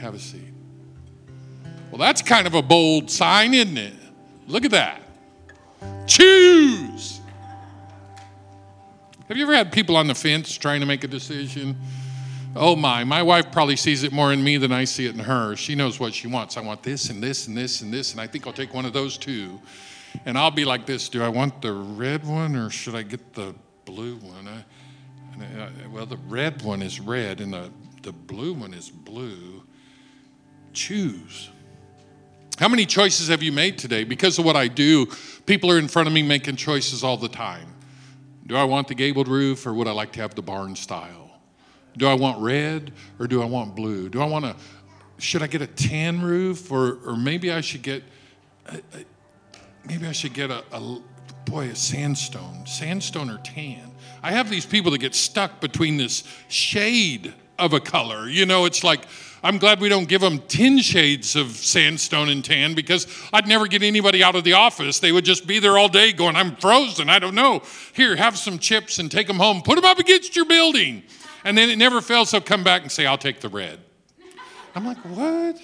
Have a seat. Well, that's kind of a bold sign, isn't it? Look at that. Choose. Have you ever had people on the fence trying to make a decision? Oh my, my wife probably sees it more in me than I see it in her. She knows what she wants. I want this and this and this and this, and I think I'll take one of those too. And I'll be like this Do I want the red one or should I get the blue one? I, I, well, the red one is red and the, the blue one is blue. Choose. How many choices have you made today? Because of what I do, people are in front of me making choices all the time. Do I want the gabled roof or would I like to have the barn style? Do I want red or do I want blue? Do I want to, should I get a tan roof or, or maybe I should get, a, a, maybe I should get a, a, boy, a sandstone, sandstone or tan. I have these people that get stuck between this shade of a color. You know, it's like, I'm glad we don't give them 10 shades of sandstone and tan because I'd never get anybody out of the office. They would just be there all day going, I'm frozen. I don't know. Here, have some chips and take them home. Put them up against your building. And then it never fails. They'll come back and say, I'll take the red. I'm like, what?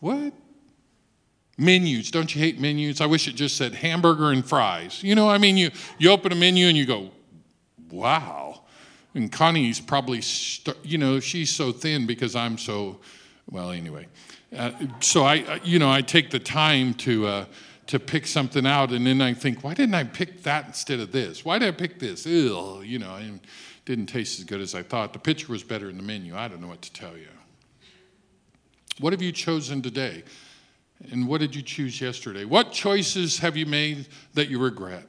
What? Menus. Don't you hate menus? I wish it just said hamburger and fries. You know, I mean, you, you open a menu and you go, wow. And Connie's probably, st- you know, she's so thin because I'm so, well, anyway. Uh, so I, you know, I take the time to, uh, to pick something out, and then I think, why didn't I pick that instead of this? Why did I pick this? Ew, you know, it didn't taste as good as I thought. The picture was better in the menu. I don't know what to tell you. What have you chosen today? And what did you choose yesterday? What choices have you made that you regret?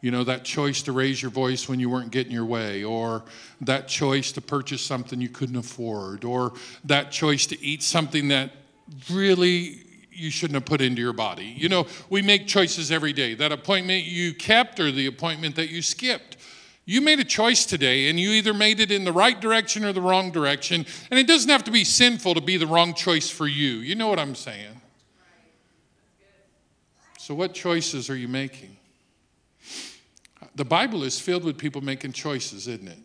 You know, that choice to raise your voice when you weren't getting your way, or that choice to purchase something you couldn't afford, or that choice to eat something that really you shouldn't have put into your body. You know, we make choices every day. That appointment you kept or the appointment that you skipped. You made a choice today, and you either made it in the right direction or the wrong direction. And it doesn't have to be sinful to be the wrong choice for you. You know what I'm saying? So, what choices are you making? The Bible is filled with people making choices, isn't it?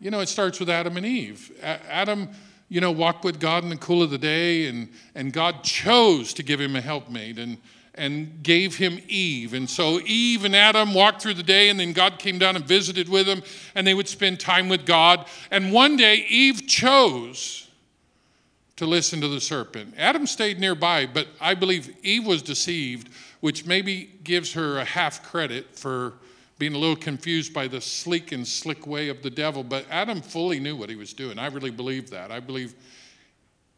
You know, it starts with Adam and Eve. Adam, you know, walked with God in the cool of the day, and, and God chose to give him a helpmate and, and gave him Eve. And so Eve and Adam walked through the day, and then God came down and visited with them, and they would spend time with God. And one day, Eve chose to listen to the serpent. Adam stayed nearby, but I believe Eve was deceived, which maybe gives her a half credit for being a little confused by the sleek and slick way of the devil, but Adam fully knew what he was doing. I really believe that. I believe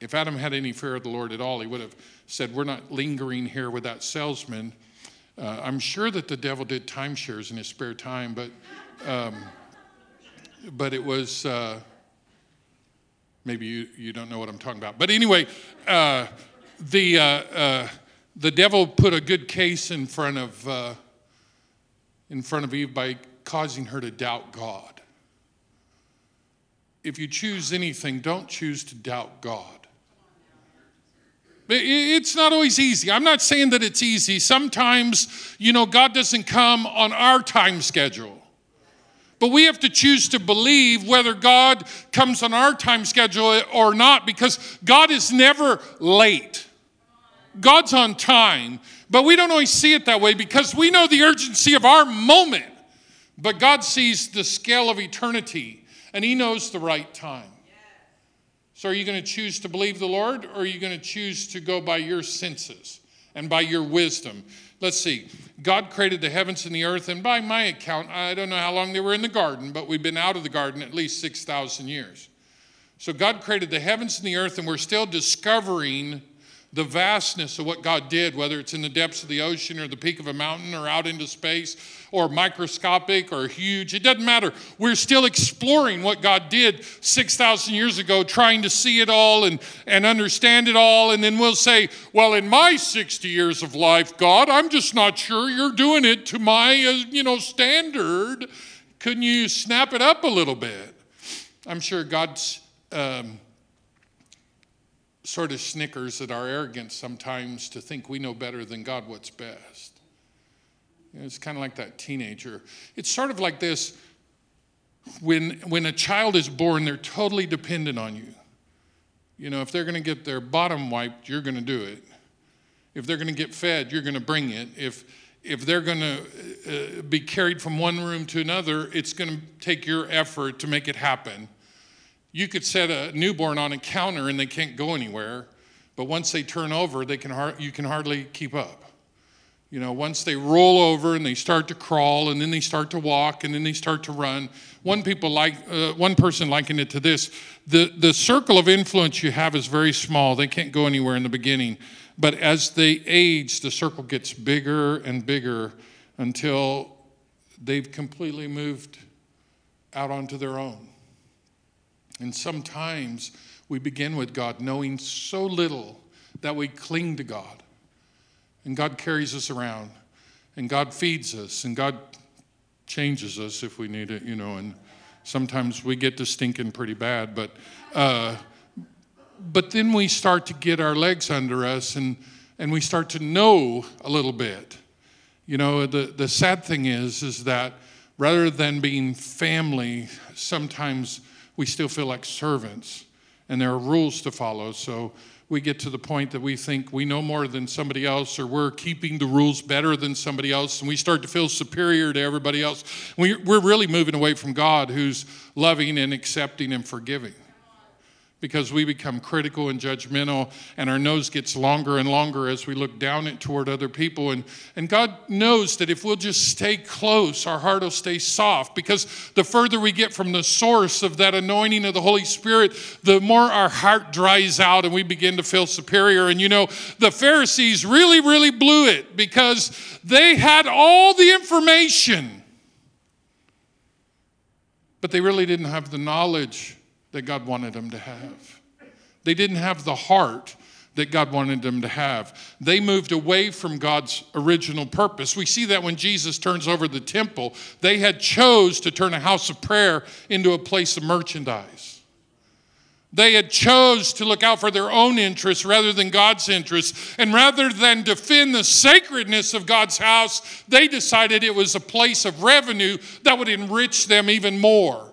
if Adam had any fear of the Lord at all, he would have said, We're not lingering here with that salesman. Uh, I'm sure that the devil did timeshares in his spare time, but, um, but it was. Uh, maybe you, you don't know what I'm talking about. But anyway, uh, the, uh, uh, the devil put a good case in front of uh, in front of Eve by causing her to doubt God. If you choose anything, don't choose to doubt God. It's not always easy. I'm not saying that it's easy. Sometimes, you know, God doesn't come on our time schedule. But we have to choose to believe whether God comes on our time schedule or not because God is never late. God's on time. But we don't always see it that way because we know the urgency of our moment. But God sees the scale of eternity and He knows the right time. So, are you going to choose to believe the Lord or are you going to choose to go by your senses and by your wisdom? Let's see. God created the heavens and the earth, and by my account, I don't know how long they were in the garden, but we've been out of the garden at least 6,000 years. So, God created the heavens and the earth, and we're still discovering the vastness of what God did, whether it's in the depths of the ocean or the peak of a mountain or out into space or microscopic or huge, it doesn't matter. We're still exploring what God did 6,000 years ago, trying to see it all and, and understand it all. And then we'll say, well, in my 60 years of life, God, I'm just not sure you're doing it to my, uh, you know, standard. Couldn't you snap it up a little bit? I'm sure God's. Um, sort of snickers at our arrogance sometimes to think we know better than God what's best. It's kind of like that teenager. It's sort of like this when, when a child is born, they're totally dependent on you. You know, if they're going to get their bottom wiped, you're going to do it. If they're going to get fed, you're going to bring it. If if they're going to uh, be carried from one room to another, it's going to take your effort to make it happen. You could set a newborn on a counter and they can't go anywhere, but once they turn over, they can har- you can hardly keep up. You know, once they roll over and they start to crawl, and then they start to walk, and then they start to run. One people like uh, one person likened it to this: the the circle of influence you have is very small. They can't go anywhere in the beginning, but as they age, the circle gets bigger and bigger until they've completely moved out onto their own. And sometimes we begin with God knowing so little that we cling to God. And God carries us around. And God feeds us. And God changes us if we need it, you know. And sometimes we get to stinking pretty bad. But uh, but then we start to get our legs under us and, and we start to know a little bit. You know, the, the sad thing is, is that rather than being family, sometimes we still feel like servants and there are rules to follow. So we get to the point that we think we know more than somebody else or we're keeping the rules better than somebody else and we start to feel superior to everybody else. We, we're really moving away from God who's loving and accepting and forgiving because we become critical and judgmental and our nose gets longer and longer as we look down it toward other people. And, and god knows that if we'll just stay close our heart will stay soft because the further we get from the source of that anointing of the holy spirit the more our heart dries out and we begin to feel superior. And you know the pharisees really really blew it because they had all the information but they really didn't have the knowledge that God wanted them to have. They didn't have the heart that God wanted them to have. They moved away from God's original purpose. We see that when Jesus turns over the temple, they had chose to turn a house of prayer into a place of merchandise. They had chose to look out for their own interests rather than God's interests. And rather than defend the sacredness of God's house, they decided it was a place of revenue that would enrich them even more.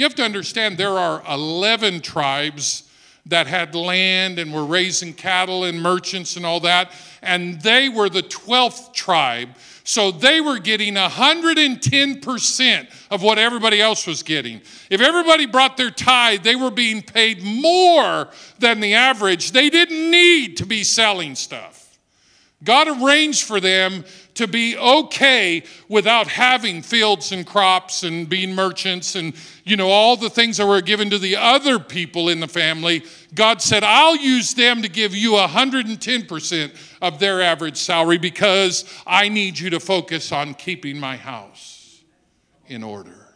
You have to understand there are 11 tribes that had land and were raising cattle and merchants and all that, and they were the 12th tribe. So they were getting 110% of what everybody else was getting. If everybody brought their tithe, they were being paid more than the average. They didn't need to be selling stuff. God arranged for them to be okay without having fields and crops and being merchants and you know all the things that were given to the other people in the family. God said i'll use them to give you 110% of their average salary because i need you to focus on keeping my house in order.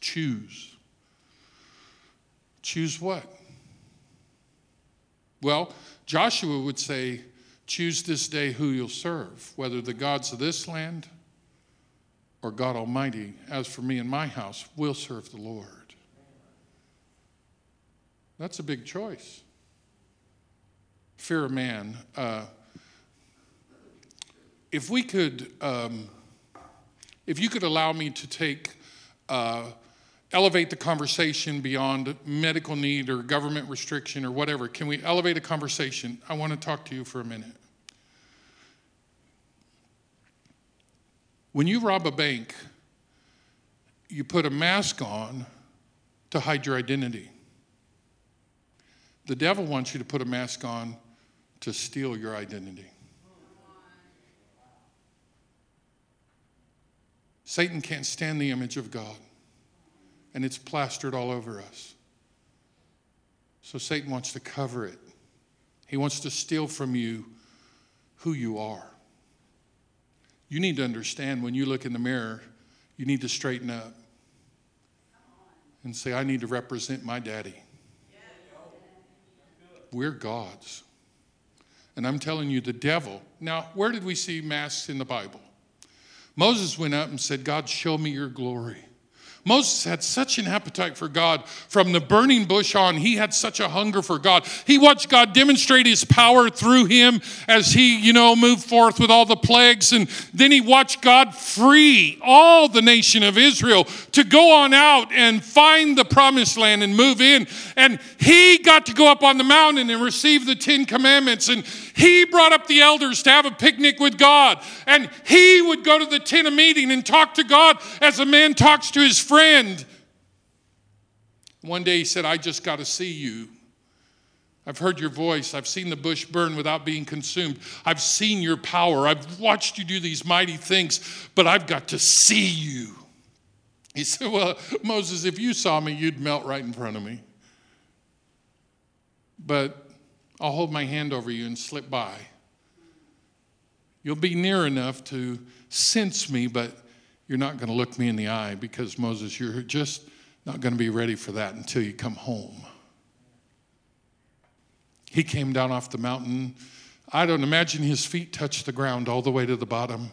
Choose. Choose what? Well Joshua would say, Choose this day who you'll serve, whether the gods of this land or God Almighty. As for me and my house, we'll serve the Lord. That's a big choice. Fear of man. Uh, if we could, um, if you could allow me to take uh, elevate the conversation beyond medical need or government restriction or whatever. Can we elevate a conversation? I want to talk to you for a minute. When you rob a bank, you put a mask on to hide your identity. The devil wants you to put a mask on to steal your identity. Satan can't stand the image of God and it's plastered all over us. So Satan wants to cover it. He wants to steal from you who you are. You need to understand when you look in the mirror, you need to straighten up and say, I need to represent my daddy. We're God's. And I'm telling you, the devil. Now, where did we see masks in the Bible? Moses went up and said, God, show me your glory. Moses had such an appetite for God. From the burning bush on, he had such a hunger for God. He watched God demonstrate his power through him as he, you know, moved forth with all the plagues. And then he watched God free all the nation of Israel to go on out and find the promised land and move in. And he got to go up on the mountain and receive the Ten Commandments. And he brought up the elders to have a picnic with God. And he would go to the tent of meeting and talk to God as a man talks to his friend. One day he said, I just got to see you. I've heard your voice. I've seen the bush burn without being consumed. I've seen your power. I've watched you do these mighty things, but I've got to see you. He said, Well, Moses, if you saw me, you'd melt right in front of me. But I'll hold my hand over you and slip by. You'll be near enough to sense me, but you're not going to look me in the eye because, Moses, you're just not going to be ready for that until you come home. He came down off the mountain. I don't imagine his feet touched the ground all the way to the bottom.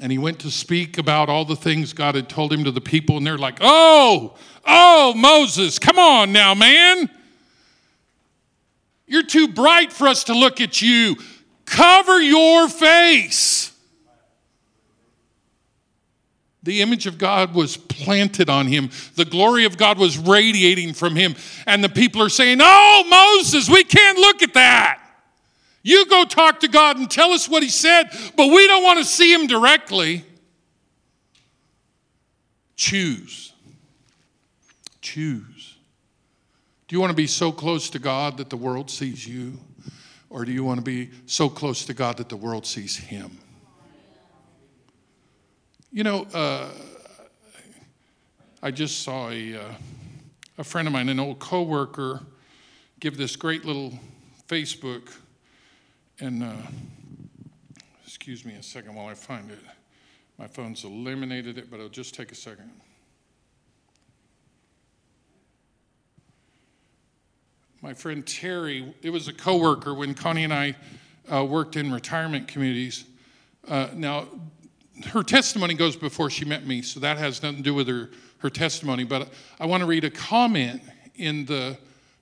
And he went to speak about all the things God had told him to the people, and they're like, Oh, oh, Moses, come on now, man. You're too bright for us to look at you. Cover your face. The image of God was planted on him. The glory of God was radiating from him. And the people are saying, Oh, Moses, we can't look at that. You go talk to God and tell us what he said, but we don't want to see him directly. Choose. Choose. Do you want to be so close to God that the world sees you? Or do you want to be so close to God that the world sees Him? You know, uh, I just saw a, uh, a friend of mine, an old coworker, give this great little Facebook, and uh, excuse me a second while I find it. My phone's eliminated it, but it'll just take a second. My friend Terry, it was a coworker when Connie and I uh, worked in retirement communities. Uh, now, her testimony goes before she met me, so that has nothing to do with her, her testimony. But I want to read a comment in the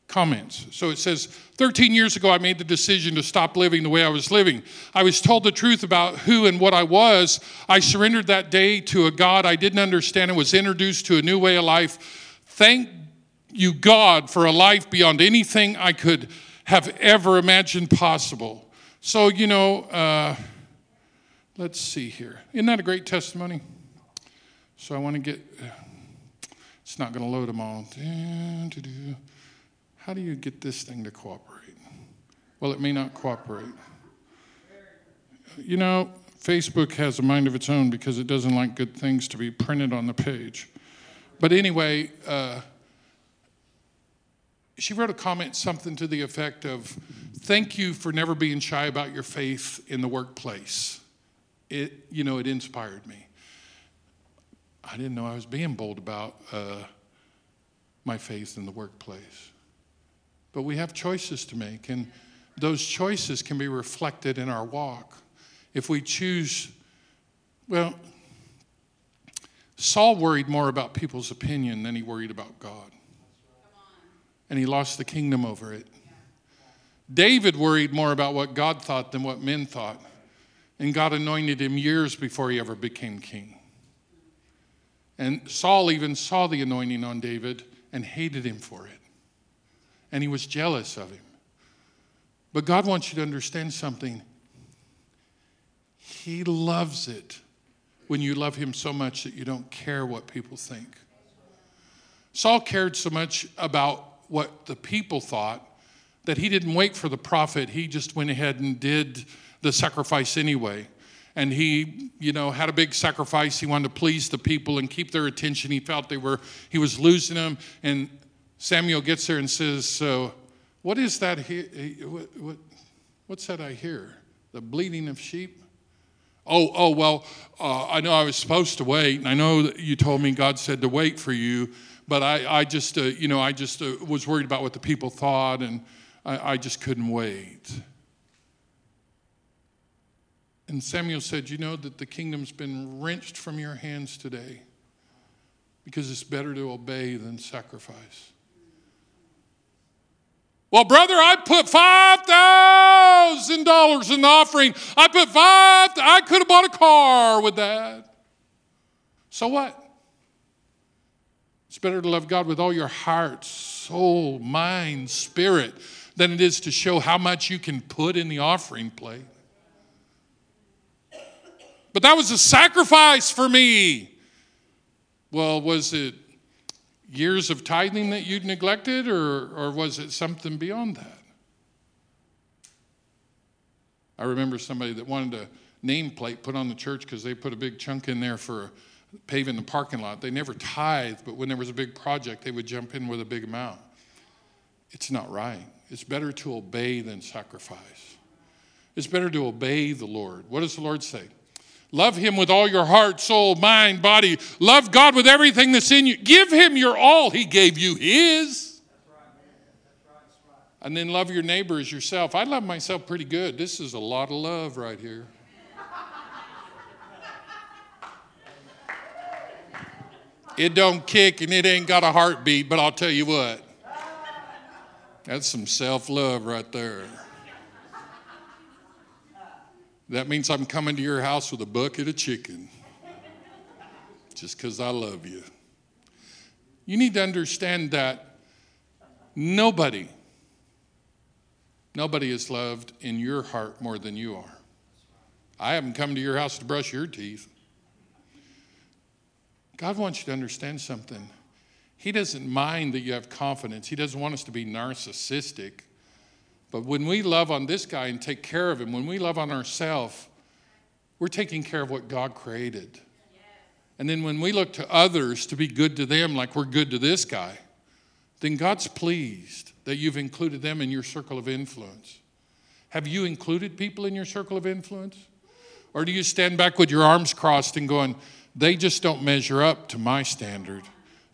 comments. So it says 13 years ago, I made the decision to stop living the way I was living. I was told the truth about who and what I was. I surrendered that day to a God I didn't understand and was introduced to a new way of life. Thank you, God, for a life beyond anything I could have ever imagined possible. So, you know, uh, let's see here. Isn't that a great testimony? So I want to get, it's not going to load them all. How do you get this thing to cooperate? Well, it may not cooperate. You know, Facebook has a mind of its own because it doesn't like good things to be printed on the page. But anyway, uh, she wrote a comment, something to the effect of, Thank you for never being shy about your faith in the workplace. It, you know, it inspired me. I didn't know I was being bold about uh, my faith in the workplace. But we have choices to make, and those choices can be reflected in our walk. If we choose, well, Saul worried more about people's opinion than he worried about God and he lost the kingdom over it. David worried more about what God thought than what men thought, and God anointed him years before he ever became king. And Saul even saw the anointing on David and hated him for it, and he was jealous of him. But God wants you to understand something. He loves it when you love him so much that you don't care what people think. Saul cared so much about what the people thought, that he didn't wait for the prophet. He just went ahead and did the sacrifice anyway. And he, you know, had a big sacrifice. He wanted to please the people and keep their attention. He felt they were, he was losing them. And Samuel gets there and says, So, what is that? He, what, what, what's that I hear? The bleating of sheep? Oh, oh, well, uh, I know I was supposed to wait. And I know that you told me God said to wait for you but I, I just, uh, you know, I just uh, was worried about what the people thought, and I, I just couldn't wait. And Samuel said, You know that the kingdom's been wrenched from your hands today because it's better to obey than sacrifice. Well, brother, I put five thousand dollars in the offering. I put five. I could have bought a car with that. So what? It's better to love God with all your heart, soul, mind, spirit than it is to show how much you can put in the offering plate. But that was a sacrifice for me. Well, was it years of tithing that you'd neglected, or, or was it something beyond that? I remember somebody that wanted a nameplate put on the church because they put a big chunk in there for paving the parking lot. They never tithed, but when there was a big project, they would jump in with a big amount. It's not right. It's better to obey than sacrifice. It's better to obey the Lord. What does the Lord say? Love Him with all your heart, soul, mind, body. Love God with everything that's in you. Give Him your all. He gave you His. And then love your neighbor as yourself. I love myself pretty good. This is a lot of love right here. It don't kick and it ain't got a heartbeat, but I'll tell you what. That's some self love right there. That means I'm coming to your house with a bucket of chicken just because I love you. You need to understand that nobody, nobody is loved in your heart more than you are. I haven't come to your house to brush your teeth. God wants you to understand something. He doesn't mind that you have confidence, He doesn't want us to be narcissistic. But when we love on this guy and take care of him, when we love on ourselves, we're taking care of what God created. And then when we look to others to be good to them like we're good to this guy, then God's pleased that you've included them in your circle of influence. Have you included people in your circle of influence? Or do you stand back with your arms crossed and going, they just don't measure up to my standard?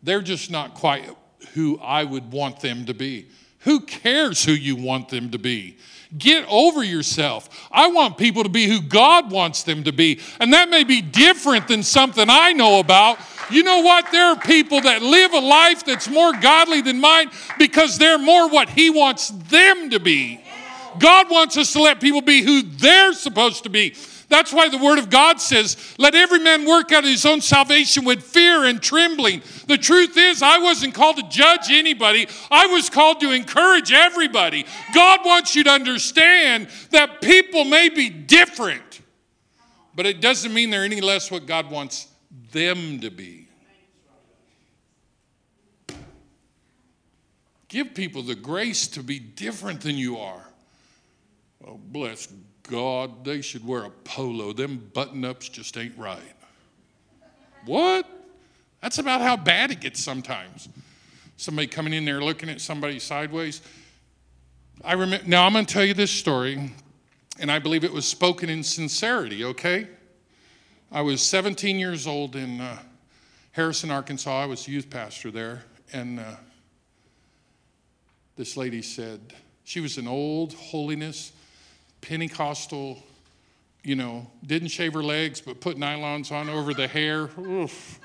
They're just not quite who I would want them to be. Who cares who you want them to be? Get over yourself. I want people to be who God wants them to be. And that may be different than something I know about. You know what? There are people that live a life that's more godly than mine because they're more what He wants them to be. God wants us to let people be who they're supposed to be. That's why the Word of God says, Let every man work out his own salvation with fear and trembling. The truth is, I wasn't called to judge anybody, I was called to encourage everybody. God wants you to understand that people may be different, but it doesn't mean they're any less what God wants them to be. Give people the grace to be different than you are. Oh, bless God, they should wear a polo. Them button ups just ain't right. What? That's about how bad it gets sometimes. Somebody coming in there looking at somebody sideways. I remember, now I'm going to tell you this story, and I believe it was spoken in sincerity, okay? I was 17 years old in uh, Harrison, Arkansas. I was youth pastor there, and uh, this lady said, she was an old holiness Pentecostal, you know, didn't shave her legs but put nylons on over the hair. Oof.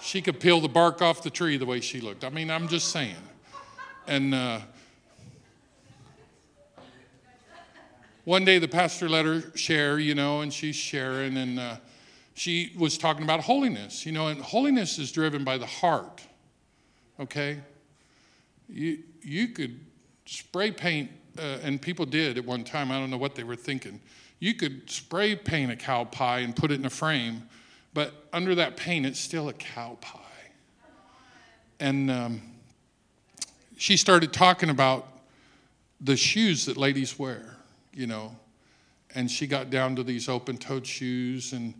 She could peel the bark off the tree the way she looked. I mean, I'm just saying. And uh, one day the pastor let her share, you know, and she's sharing, and uh, she was talking about holiness, you know, and holiness is driven by the heart, okay? You, you could spray paint, uh, and people did at one time, I don't know what they were thinking. You could spray paint a cow pie and put it in a frame, but under that paint, it's still a cow pie. And um, she started talking about the shoes that ladies wear, you know, and she got down to these open toed shoes and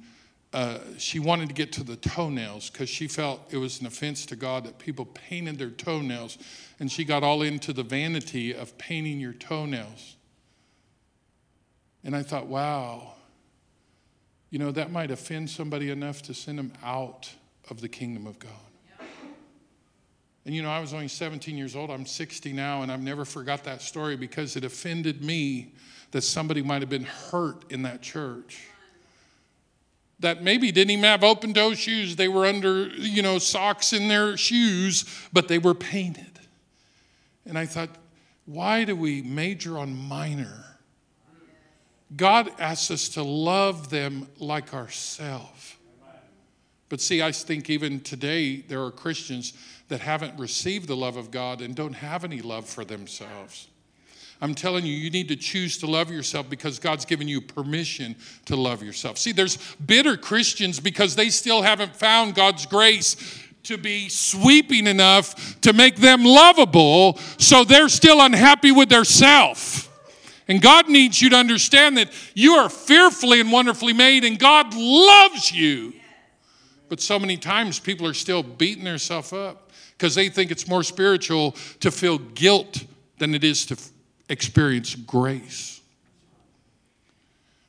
uh, she wanted to get to the toenails because she felt it was an offense to God that people painted their toenails. And she got all into the vanity of painting your toenails. And I thought, wow, you know, that might offend somebody enough to send them out of the kingdom of God. And you know, I was only 17 years old. I'm 60 now, and I've never forgot that story because it offended me that somebody might have been hurt in that church. That maybe didn't even have open toe shoes. They were under, you know, socks in their shoes, but they were painted. And I thought, why do we major on minor? God asks us to love them like ourselves. But see, I think even today there are Christians that haven't received the love of God and don't have any love for themselves. I'm telling you, you need to choose to love yourself because God's given you permission to love yourself. See, there's bitter Christians because they still haven't found God's grace to be sweeping enough to make them lovable, so they're still unhappy with their self. And God needs you to understand that you are fearfully and wonderfully made, and God loves you. But so many times people are still beating themselves up because they think it's more spiritual to feel guilt than it is to experience grace.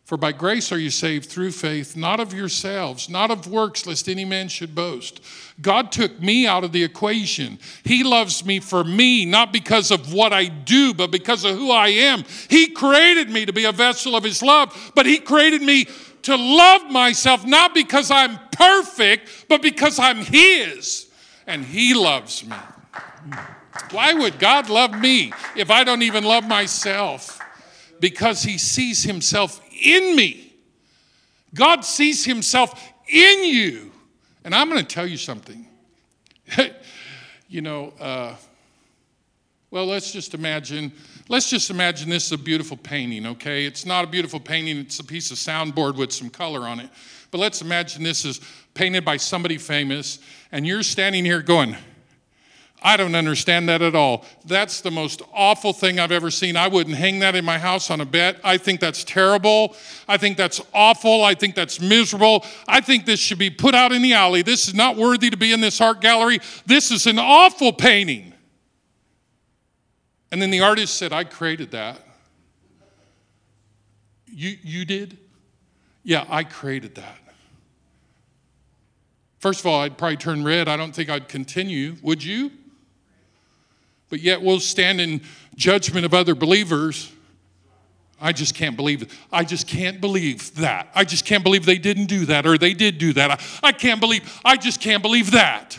For by grace are you saved through faith, not of yourselves, not of works, lest any man should boast. God took me out of the equation. He loves me for me, not because of what I do, but because of who I am. He created me to be a vessel of His love, but He created me to love myself, not because I'm perfect, but because I'm His, and He loves me. Why would God love me if I don't even love myself? Because He sees Himself in me. God sees himself in you. And I'm going to tell you something. you know, uh, well, let's just imagine, let's just imagine this is a beautiful painting, okay? It's not a beautiful painting, it's a piece of soundboard with some color on it. But let's imagine this is painted by somebody famous, and you're standing here going, I don't understand that at all. That's the most awful thing I've ever seen. I wouldn't hang that in my house on a bet. I think that's terrible. I think that's awful. I think that's miserable. I think this should be put out in the alley. This is not worthy to be in this art gallery. This is an awful painting. And then the artist said, I created that. You, you did? Yeah, I created that. First of all, I'd probably turn red. I don't think I'd continue. Would you? But yet we'll stand in judgment of other believers. I just can't believe it. I just can't believe that. I just can't believe they didn't do that or they did do that. I, I can't believe, I just can't believe that.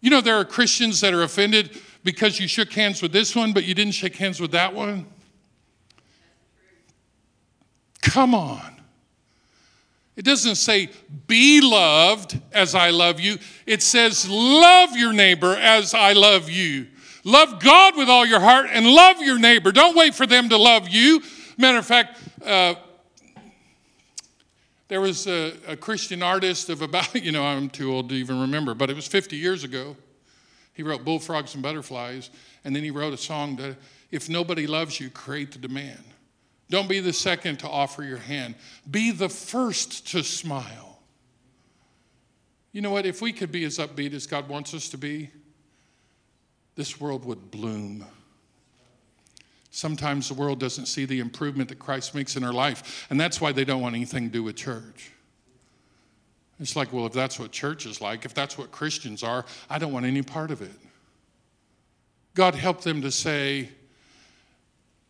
You know, there are Christians that are offended because you shook hands with this one, but you didn't shake hands with that one. Come on. It doesn't say, be loved as I love you. It says, love your neighbor as I love you. Love God with all your heart and love your neighbor. Don't wait for them to love you. Matter of fact, uh, there was a, a, Christian artist of about, you know, I'm too old to even remember, but it was 50 years ago. He wrote Bullfrogs and Butterflies, and then he wrote a song that, if nobody loves you, create the demand. Don't be the second to offer your hand. Be the first to smile. You know what? If we could be as upbeat as God wants us to be, this world would bloom. Sometimes the world doesn't see the improvement that Christ makes in our life, and that's why they don't want anything to do with church. It's like, well, if that's what church is like, if that's what Christians are, I don't want any part of it. God help them to say,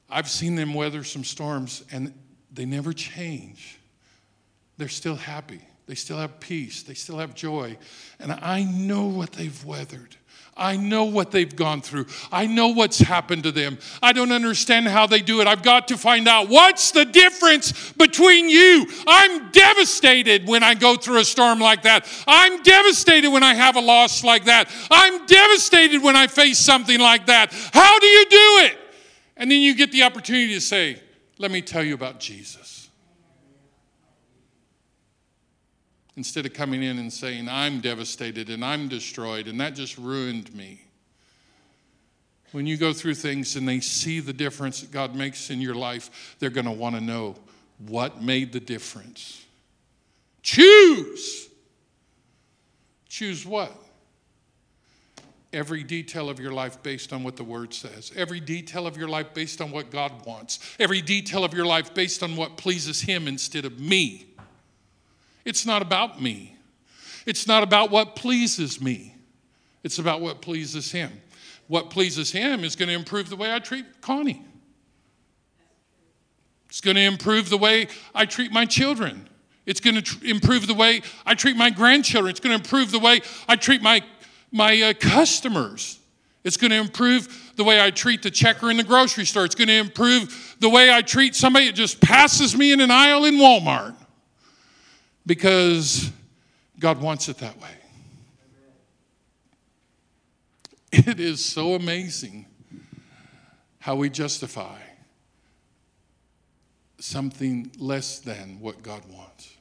I've seen them weather some storms and they never change. They're still happy. They still have peace. They still have joy. And I know what they've weathered. I know what they've gone through. I know what's happened to them. I don't understand how they do it. I've got to find out what's the difference between you. I'm devastated when I go through a storm like that. I'm devastated when I have a loss like that. I'm devastated when I face something like that. How do you do it? And then you get the opportunity to say, Let me tell you about Jesus. Instead of coming in and saying, I'm devastated and I'm destroyed and that just ruined me. When you go through things and they see the difference that God makes in your life, they're going to want to know what made the difference. Choose. Choose what? Every detail of your life based on what the Word says, every detail of your life based on what God wants, every detail of your life based on what pleases Him instead of me. It's not about me, it's not about what pleases me, It's about what pleases Him. What pleases Him is going to improve the way I treat Connie. It's going to improve the way I treat my children. It's going to tr- improve the way I treat my grandchildren. It's going to improve the way I treat my, my uh, customers. It's going to improve the way I treat the checker in the grocery store. It's going to improve the way I treat somebody that just passes me in an aisle in Walmart. Because God wants it that way. It is so amazing how we justify something less than what God wants.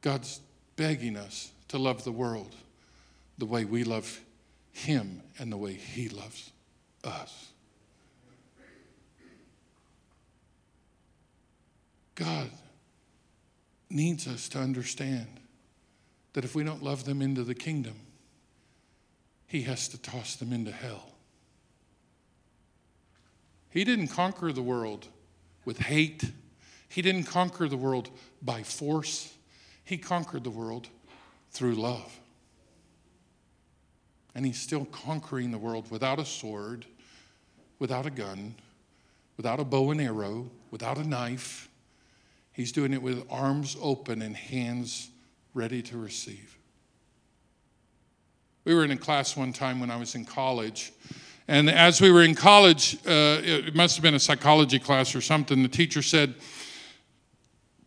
God's begging us to love the world the way we love Him and the way He loves us. God needs us to understand that if we don't love them into the kingdom, He has to toss them into hell. He didn't conquer the world with hate. He didn't conquer the world by force. He conquered the world through love. And he's still conquering the world without a sword, without a gun, without a bow and arrow, without a knife. He's doing it with arms open and hands ready to receive. We were in a class one time when I was in college, and as we were in college, uh, it must have been a psychology class or something, the teacher said,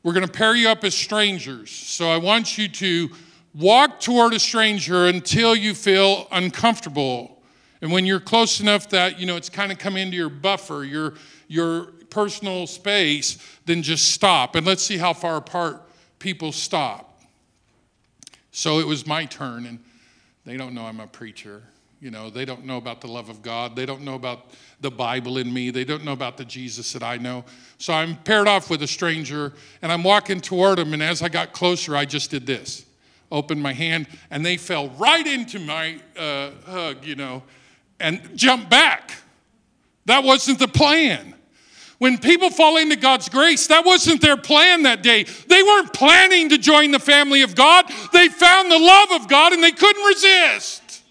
We're going to pair you up as strangers. So I want you to walk toward a stranger until you feel uncomfortable. And when you're close enough that, you know, it's kind of come into your buffer, your, your personal space, then just stop. And let's see how far apart people stop. So it was my turn, and they don't know I'm a preacher. You know, they don't know about the love of God. They don't know about the Bible in me. They don't know about the Jesus that I know. So I'm paired off with a stranger and I'm walking toward him. And as I got closer, I just did this opened my hand and they fell right into my uh, hug, you know, and jumped back. That wasn't the plan. When people fall into God's grace, that wasn't their plan that day. They weren't planning to join the family of God. They found the love of God and they couldn't resist.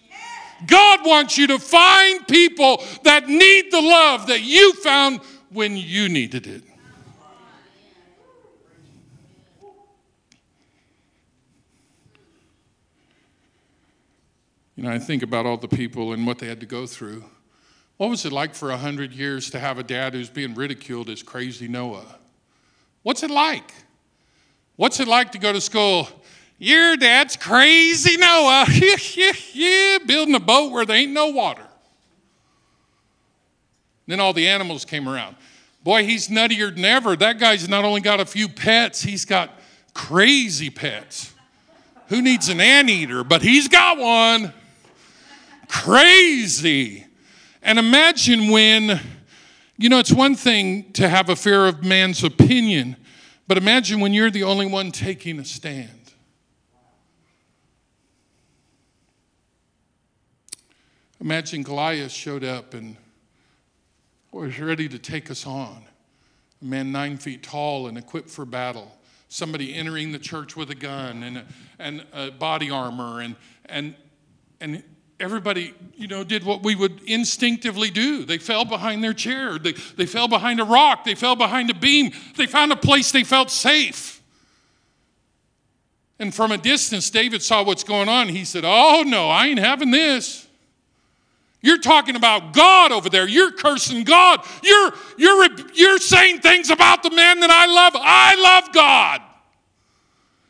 God wants you to find people that need the love that you found when you needed it. You know, I think about all the people and what they had to go through. What was it like for a hundred years to have a dad who's being ridiculed as crazy Noah? What's it like? What's it like to go to school? Your dad's crazy Noah. yeah, building a boat where there ain't no water. Then all the animals came around. Boy, he's nuttier than ever. That guy's not only got a few pets, he's got crazy pets. Who needs an anteater? But he's got one. Crazy. And imagine when, you know, it's one thing to have a fear of man's opinion, but imagine when you're the only one taking a stand. Imagine Goliath showed up and was ready to take us on. A man nine feet tall and equipped for battle. Somebody entering the church with a gun and, a, and a body armor. And, and, and everybody, you know, did what we would instinctively do. They fell behind their chair. They, they fell behind a rock. They fell behind a beam. They found a place they felt safe. And from a distance, David saw what's going on. He said, Oh, no, I ain't having this. You're talking about God over there. You're cursing God. You're, you're, you're saying things about the man that I love. I love God.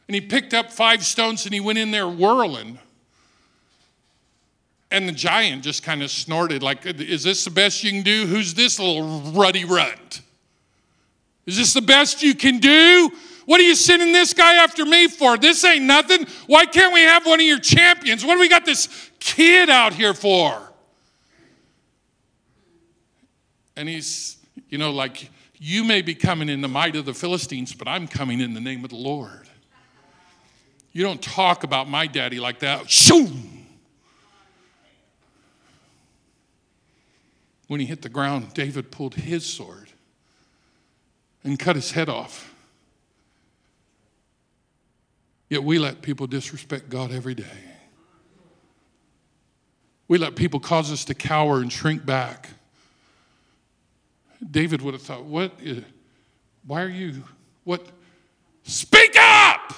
And he picked up five stones and he went in there whirling. And the giant just kind of snorted, like, Is this the best you can do? Who's this little ruddy runt? Is this the best you can do? What are you sending this guy after me for? This ain't nothing. Why can't we have one of your champions? What do we got this kid out here for? And he's, you know, like, you may be coming in the might of the Philistines, but I'm coming in the name of the Lord. You don't talk about my daddy like that. Shoo! When he hit the ground, David pulled his sword and cut his head off. Yet we let people disrespect God every day. We let people cause us to cower and shrink back. David would have thought, what is, why are you, what? Speak up!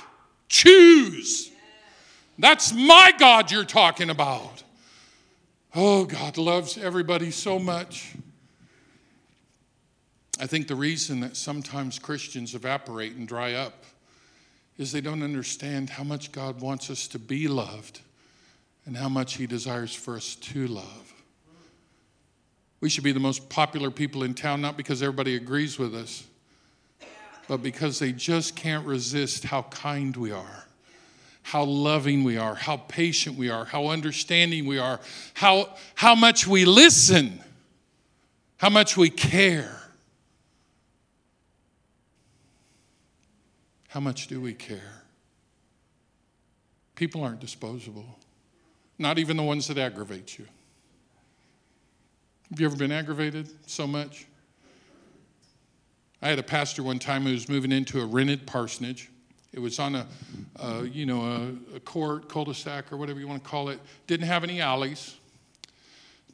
Choose! That's my God you're talking about. Oh, God loves everybody so much. I think the reason that sometimes Christians evaporate and dry up is they don't understand how much God wants us to be loved and how much He desires for us to love. We should be the most popular people in town, not because everybody agrees with us, but because they just can't resist how kind we are, how loving we are, how patient we are, how understanding we are, how, how much we listen, how much we care. How much do we care? People aren't disposable, not even the ones that aggravate you. Have you ever been aggravated so much? I had a pastor one time who was moving into a rented parsonage. It was on a, a you know, a, a court, cul-de-sac, or whatever you want to call it. Didn't have any alleys.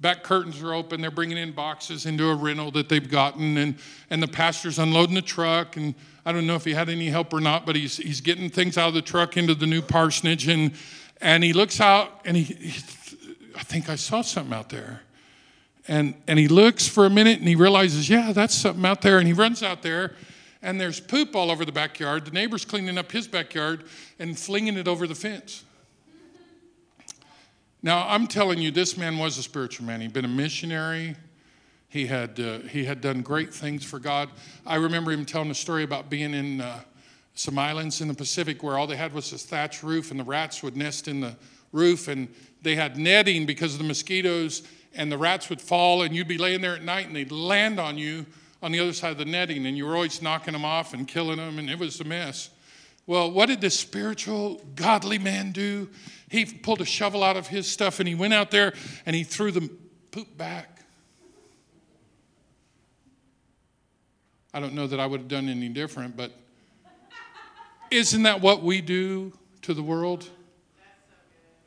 Back curtains are open. They're bringing in boxes into a rental that they've gotten, and, and the pastor's unloading the truck. And I don't know if he had any help or not, but he's, he's getting things out of the truck into the new parsonage. And, and he looks out, and he, he I think I saw something out there. And, and he looks for a minute and he realizes, yeah, that's something out there. And he runs out there and there's poop all over the backyard. The neighbor's cleaning up his backyard and flinging it over the fence. Now, I'm telling you, this man was a spiritual man. He'd been a missionary. He had, uh, he had done great things for God. I remember him telling a story about being in uh, some islands in the Pacific where all they had was this thatch roof and the rats would nest in the roof and they had netting because of the mosquitoes and the rats would fall, and you'd be laying there at night, and they'd land on you on the other side of the netting, and you were always knocking them off and killing them, and it was a mess. Well, what did this spiritual, godly man do? He pulled a shovel out of his stuff and he went out there and he threw the poop back. I don't know that I would have done any different, but isn't that what we do to the world?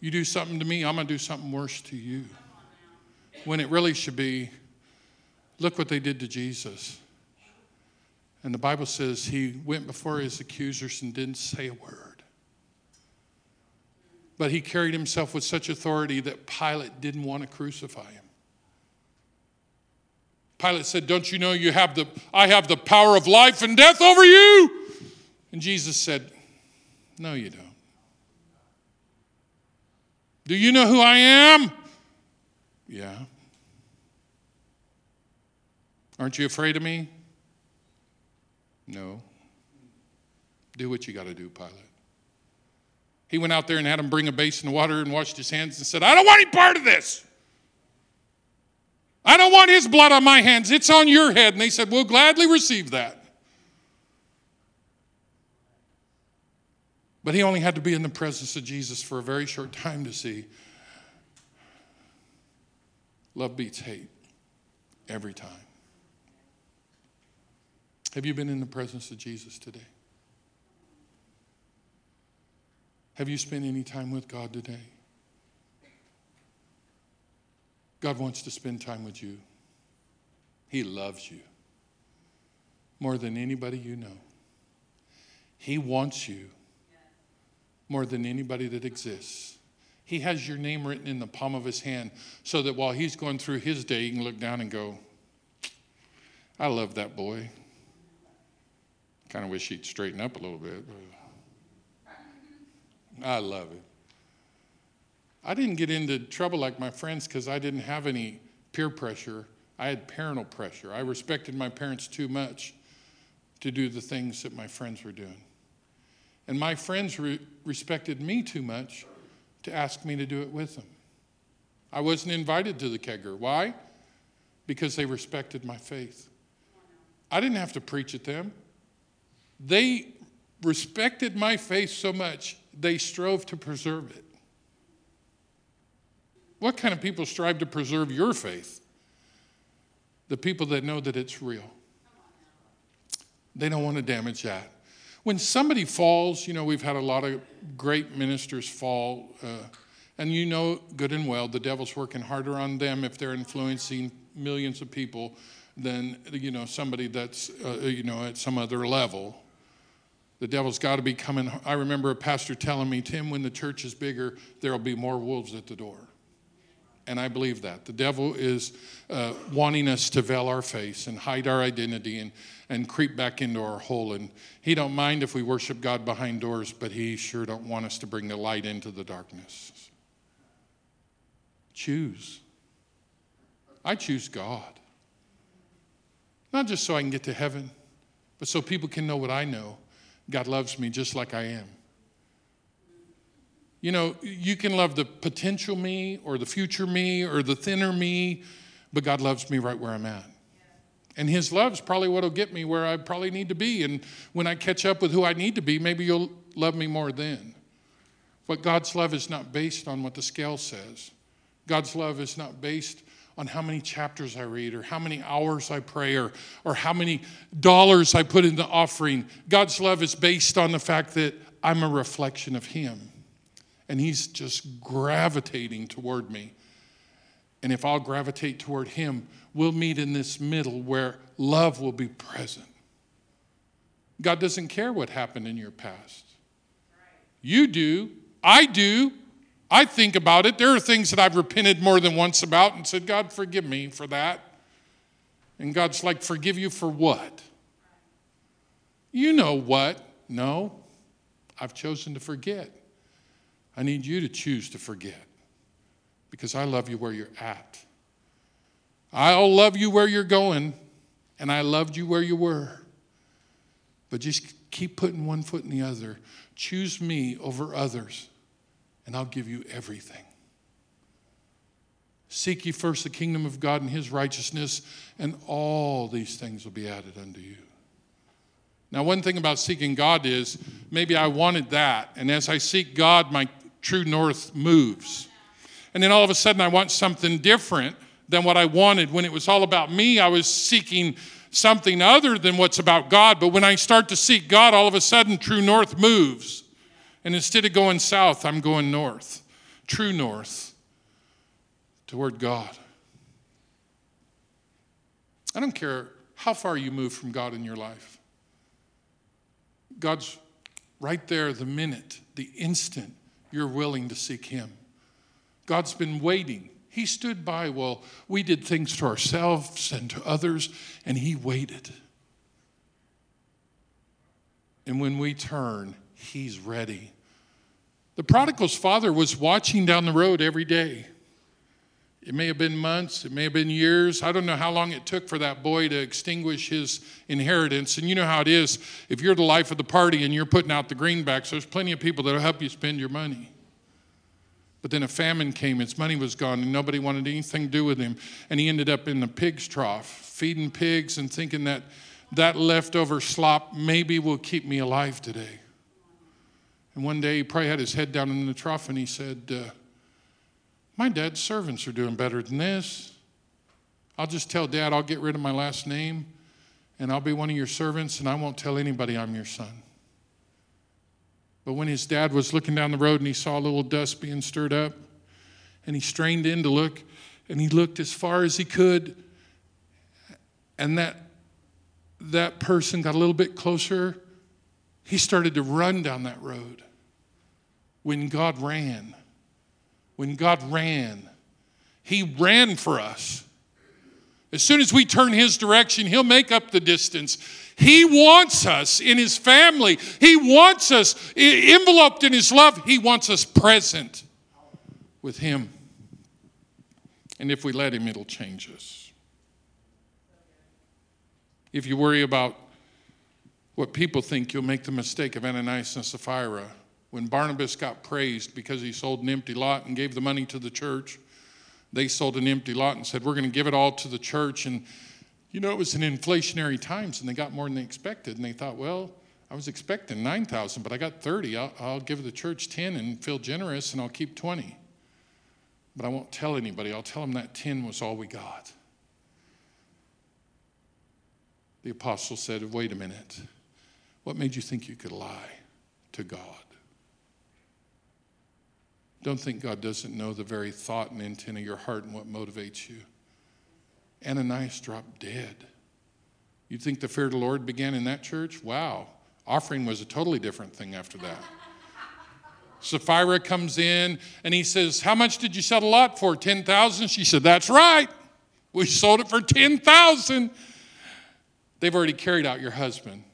You do something to me, I'm going to do something worse to you when it really should be look what they did to Jesus. And the Bible says he went before his accusers and didn't say a word. But he carried himself with such authority that Pilate didn't want to crucify him. Pilate said, Don't you know you have the I have the power of life and death over you? And Jesus said, No, you don't. Do you know who I am? Yeah. Aren't you afraid of me? No. Do what you got to do, Pilate. He went out there and had him bring a basin of water and washed his hands and said, I don't want any part of this. I don't want his blood on my hands. It's on your head. And they said, We'll gladly receive that. But he only had to be in the presence of Jesus for a very short time to see love beats hate every time. Have you been in the presence of Jesus today? Have you spent any time with God today? God wants to spend time with you. He loves you more than anybody you know. He wants you more than anybody that exists. He has your name written in the palm of his hand so that while he's going through his day, he can look down and go, I love that boy. Kind of wish he'd straighten up a little bit. I love it. I didn't get into trouble like my friends because I didn't have any peer pressure. I had parental pressure. I respected my parents too much to do the things that my friends were doing. And my friends re- respected me too much to ask me to do it with them. I wasn't invited to the kegger. Why? Because they respected my faith. I didn't have to preach at them. They respected my faith so much, they strove to preserve it. What kind of people strive to preserve your faith? The people that know that it's real. They don't want to damage that. When somebody falls, you know, we've had a lot of great ministers fall, uh, And you know good and well the devil's working harder on them if they're influencing millions of people than you know somebody that's uh, you know at some other level. The devil's got to be coming. I remember a pastor telling me, Tim, when the church is bigger, there'll be more wolves at the door. And I believe that. The devil is uh, wanting us to veil our face and hide our identity and, and creep back into our hole. And he don't mind if we worship God behind doors, but he sure don't want us to bring the light into the darkness. Choose. I choose God. Not just so I can get to heaven, but so people can know what I know. God loves me just like I am. You know, you can love the potential me or the future me or the thinner me, but God loves me right where I'm at. And His love's probably what'll get me where I probably need to be. And when I catch up with who I need to be, maybe you'll love me more then. But God's love is not based on what the scale says. God's love is not based on how many chapters I read or how many hours I pray or, or how many dollars I put in the offering. God's love is based on the fact that I'm a reflection of Him. And He's just gravitating toward me. And if I'll gravitate toward Him, we'll meet in this middle where love will be present. God doesn't care what happened in your past. You do. I do. I think about it. There are things that I've repented more than once about and said, God, forgive me for that. And God's like, forgive you for what? You know what? No, I've chosen to forget. I need you to choose to forget because I love you where you're at. I'll love you where you're going, and I loved you where you were. But just keep putting one foot in the other. Choose me over others and I'll give you everything. Seek ye first the kingdom of God and his righteousness, and all these things will be added unto you. Now, one thing about seeking God is maybe I wanted that, and as I seek God, my true north moves. And then all of a sudden, I want something different than what I wanted. When it was all about me, I was seeking something other than what's about God. But when I start to seek God, all of a sudden, true north moves. And instead of going south, I'm going north, true north, toward God. I don't care how far you move from God in your life. God's right there the minute, the instant you're willing to seek Him. God's been waiting. He stood by while we did things to ourselves and to others, and He waited. And when we turn, He's ready the prodigal's father was watching down the road every day. It may have been months, it may have been years. I don't know how long it took for that boy to extinguish his inheritance. And you know how it is if you're the life of the party and you're putting out the greenbacks, there's plenty of people that'll help you spend your money. But then a famine came, his money was gone, and nobody wanted anything to do with him. And he ended up in the pig's trough, feeding pigs and thinking that that leftover slop maybe will keep me alive today. And one day he probably had his head down in the trough and he said, uh, My dad's servants are doing better than this. I'll just tell dad I'll get rid of my last name and I'll be one of your servants and I won't tell anybody I'm your son. But when his dad was looking down the road and he saw a little dust being stirred up and he strained in to look and he looked as far as he could and that that person got a little bit closer he started to run down that road when God ran. When God ran, He ran for us. As soon as we turn His direction, He'll make up the distance. He wants us in His family, He wants us enveloped in His love, He wants us present with Him. And if we let Him, it'll change us. If you worry about what people think, you'll make the mistake of Ananias and Sapphira when Barnabas got praised because he sold an empty lot and gave the money to the church, they sold an empty lot and said, We're going to give it all to the church. And, you know, it was in inflationary times and they got more than they expected. And they thought, Well, I was expecting 9,000, but I got 30. I'll, I'll give the church 10 and feel generous and I'll keep 20. But I won't tell anybody. I'll tell them that 10 was all we got. The apostle said, Wait a minute. What made you think you could lie to God? Don't think God doesn't know the very thought and intent of your heart and what motivates you. Ananias dropped dead. You'd think the fear of the Lord began in that church? Wow. Offering was a totally different thing after that. Sapphira comes in and he says, How much did you sell a lot for? 10,000? She said, That's right. We sold it for 10,000. They've already carried out your husband.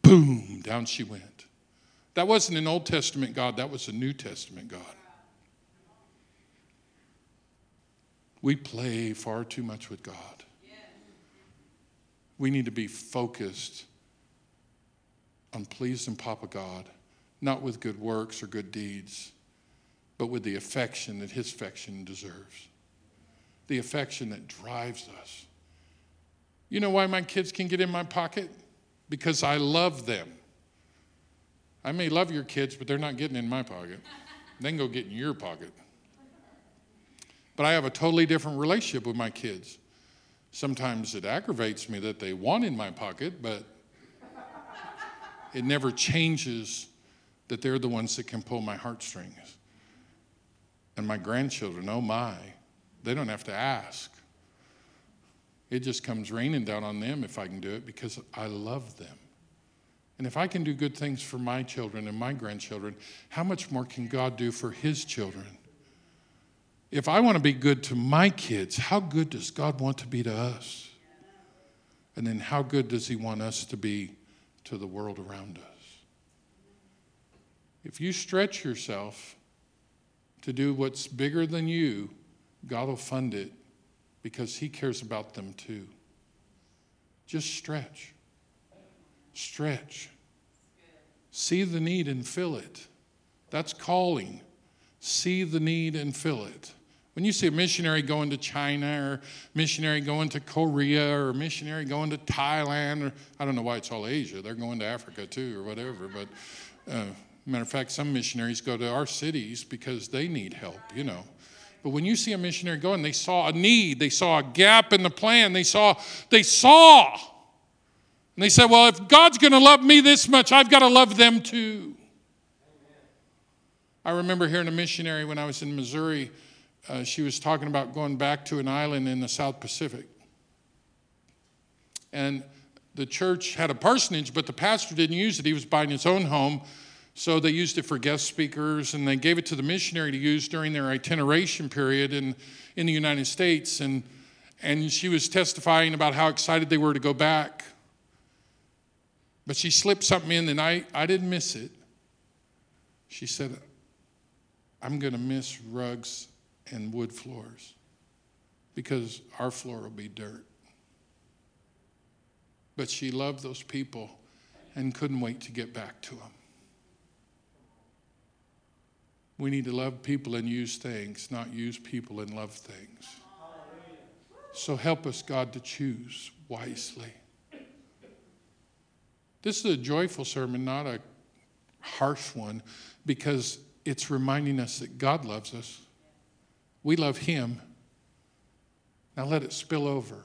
Boom, down she went. That wasn't an Old Testament God, that was a New Testament God. We play far too much with God. We need to be focused on pleasing Papa God, not with good works or good deeds, but with the affection that His affection deserves, the affection that drives us. You know why my kids can get in my pocket? Because I love them. I may love your kids, but they're not getting in my pocket. They can go get in your pocket. But I have a totally different relationship with my kids. Sometimes it aggravates me that they want in my pocket, but it never changes that they're the ones that can pull my heartstrings. And my grandchildren, oh my, they don't have to ask. It just comes raining down on them if I can do it because I love them. And if I can do good things for my children and my grandchildren, how much more can God do for His children? If I want to be good to my kids, how good does God want to be to us? And then how good does He want us to be to the world around us? If you stretch yourself to do what's bigger than you, God will fund it because He cares about them too. Just stretch. Stretch. See the need and fill it. That's calling. See the need and fill it. When you see a missionary going to China or missionary going to Korea or missionary going to Thailand or I don't know why it's all Asia, they're going to Africa too or whatever. But uh, matter of fact, some missionaries go to our cities because they need help, you know. But when you see a missionary going, they saw a need, they saw a gap in the plan, they saw, they saw. And they said, Well, if God's going to love me this much, I've got to love them too. I remember hearing a missionary when I was in Missouri uh, she was talking about going back to an island in the South Pacific. And the church had a parsonage, but the pastor didn't use it. He was buying his own home. So they used it for guest speakers and they gave it to the missionary to use during their itineration period in, in the United States. And, and she was testifying about how excited they were to go back. But she slipped something in and I, I didn't miss it. She said, I'm going to miss rugs and wood floors because our floor will be dirt. But she loved those people and couldn't wait to get back to them. We need to love people and use things, not use people and love things. So help us, God, to choose wisely. This is a joyful sermon, not a harsh one, because it's reminding us that God loves us. We love Him. Now let it spill over.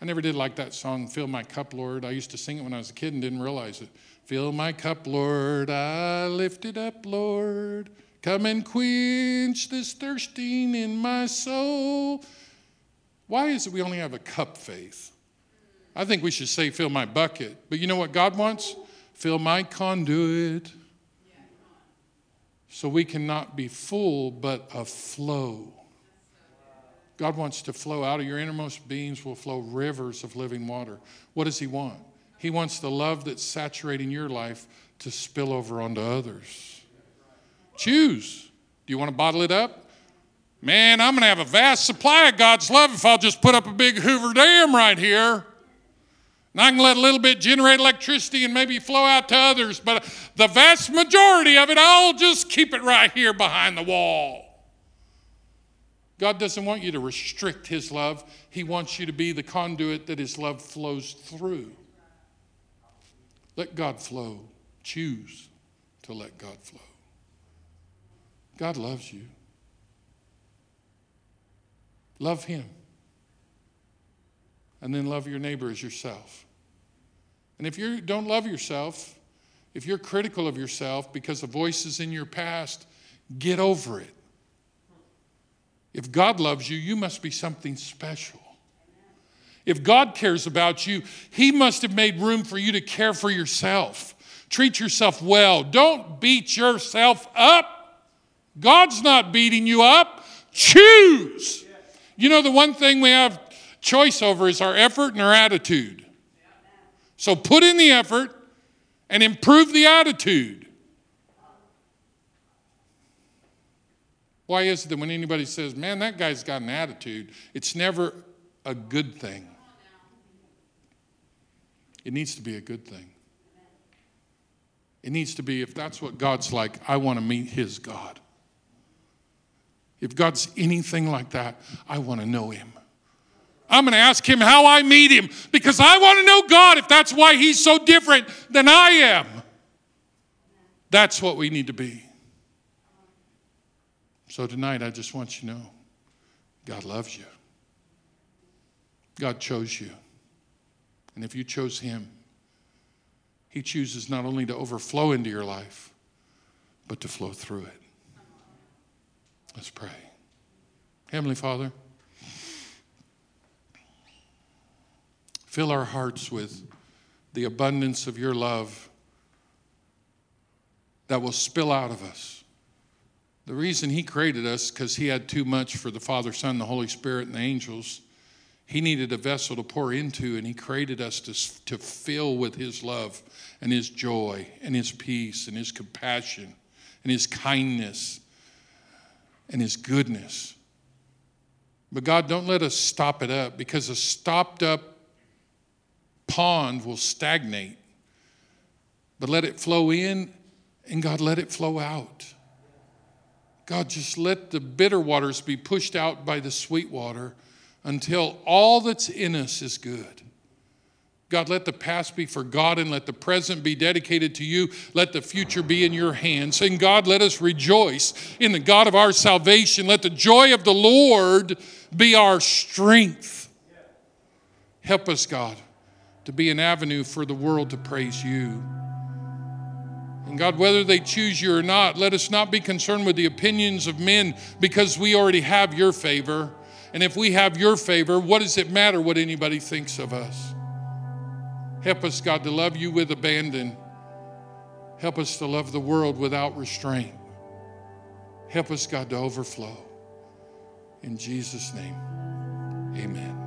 I never did like that song, Fill My Cup, Lord. I used to sing it when I was a kid and didn't realize it. Fill my cup, Lord. I lift it up, Lord. Come and quench this thirsting in my soul. Why is it we only have a cup faith? I think we should say, fill my bucket. But you know what God wants? Fill my conduit so we cannot be full but aflow. God wants to flow out of your innermost beings will flow rivers of living water. What does He want? He wants the love that's saturating your life to spill over onto others. Choose. Do you want to bottle it up? Man, I'm going to have a vast supply of God's love if I'll just put up a big Hoover Dam right here. And I can let a little bit generate electricity and maybe flow out to others, but the vast majority of it, I'll just keep it right here behind the wall. God doesn't want you to restrict His love, He wants you to be the conduit that His love flows through. Let God flow. Choose to let God flow. God loves you. Love Him and then love your neighbor as yourself. And if you don't love yourself, If you're critical of yourself because of voices in your past, get over it. If God loves you, you must be something special. If God cares about you, He must have made room for you to care for yourself. Treat yourself well. Don't beat yourself up. God's not beating you up. Choose. You know, the one thing we have choice over is our effort and our attitude. So put in the effort and improve the attitude. Why is it that when anybody says, man, that guy's got an attitude, it's never a good thing? It needs to be a good thing. It needs to be, if that's what God's like, I want to meet his God. If God's anything like that, I want to know him. I'm going to ask him how I meet him because I want to know God if that's why he's so different than I am. That's what we need to be. So tonight, I just want you to know God loves you, God chose you. And if you chose Him, He chooses not only to overflow into your life, but to flow through it. Let's pray. Heavenly Father, fill our hearts with the abundance of your love that will spill out of us. The reason He created us, because He had too much for the Father, Son, the Holy Spirit, and the angels he needed a vessel to pour into, and He created us to, to fill with His love and His joy and His peace and His compassion and His kindness and His goodness. But God, don't let us stop it up because a stopped up pond will stagnate. But let it flow in, and God, let it flow out. God, just let the bitter waters be pushed out by the sweet water until all that's in us is good. God, let the past be forgotten. Let the present be dedicated to you. Let the future be in your hands. And God, let us rejoice in the God of our salvation. Let the joy of the Lord be our strength. Help us, God, to be an avenue for the world to praise you. And God, whether they choose you or not, let us not be concerned with the opinions of men because we already have your favor. And if we have your favor, what does it matter what anybody thinks of us? Help us, God, to love you with abandon. Help us to love the world without restraint. Help us, God, to overflow. In Jesus' name, amen.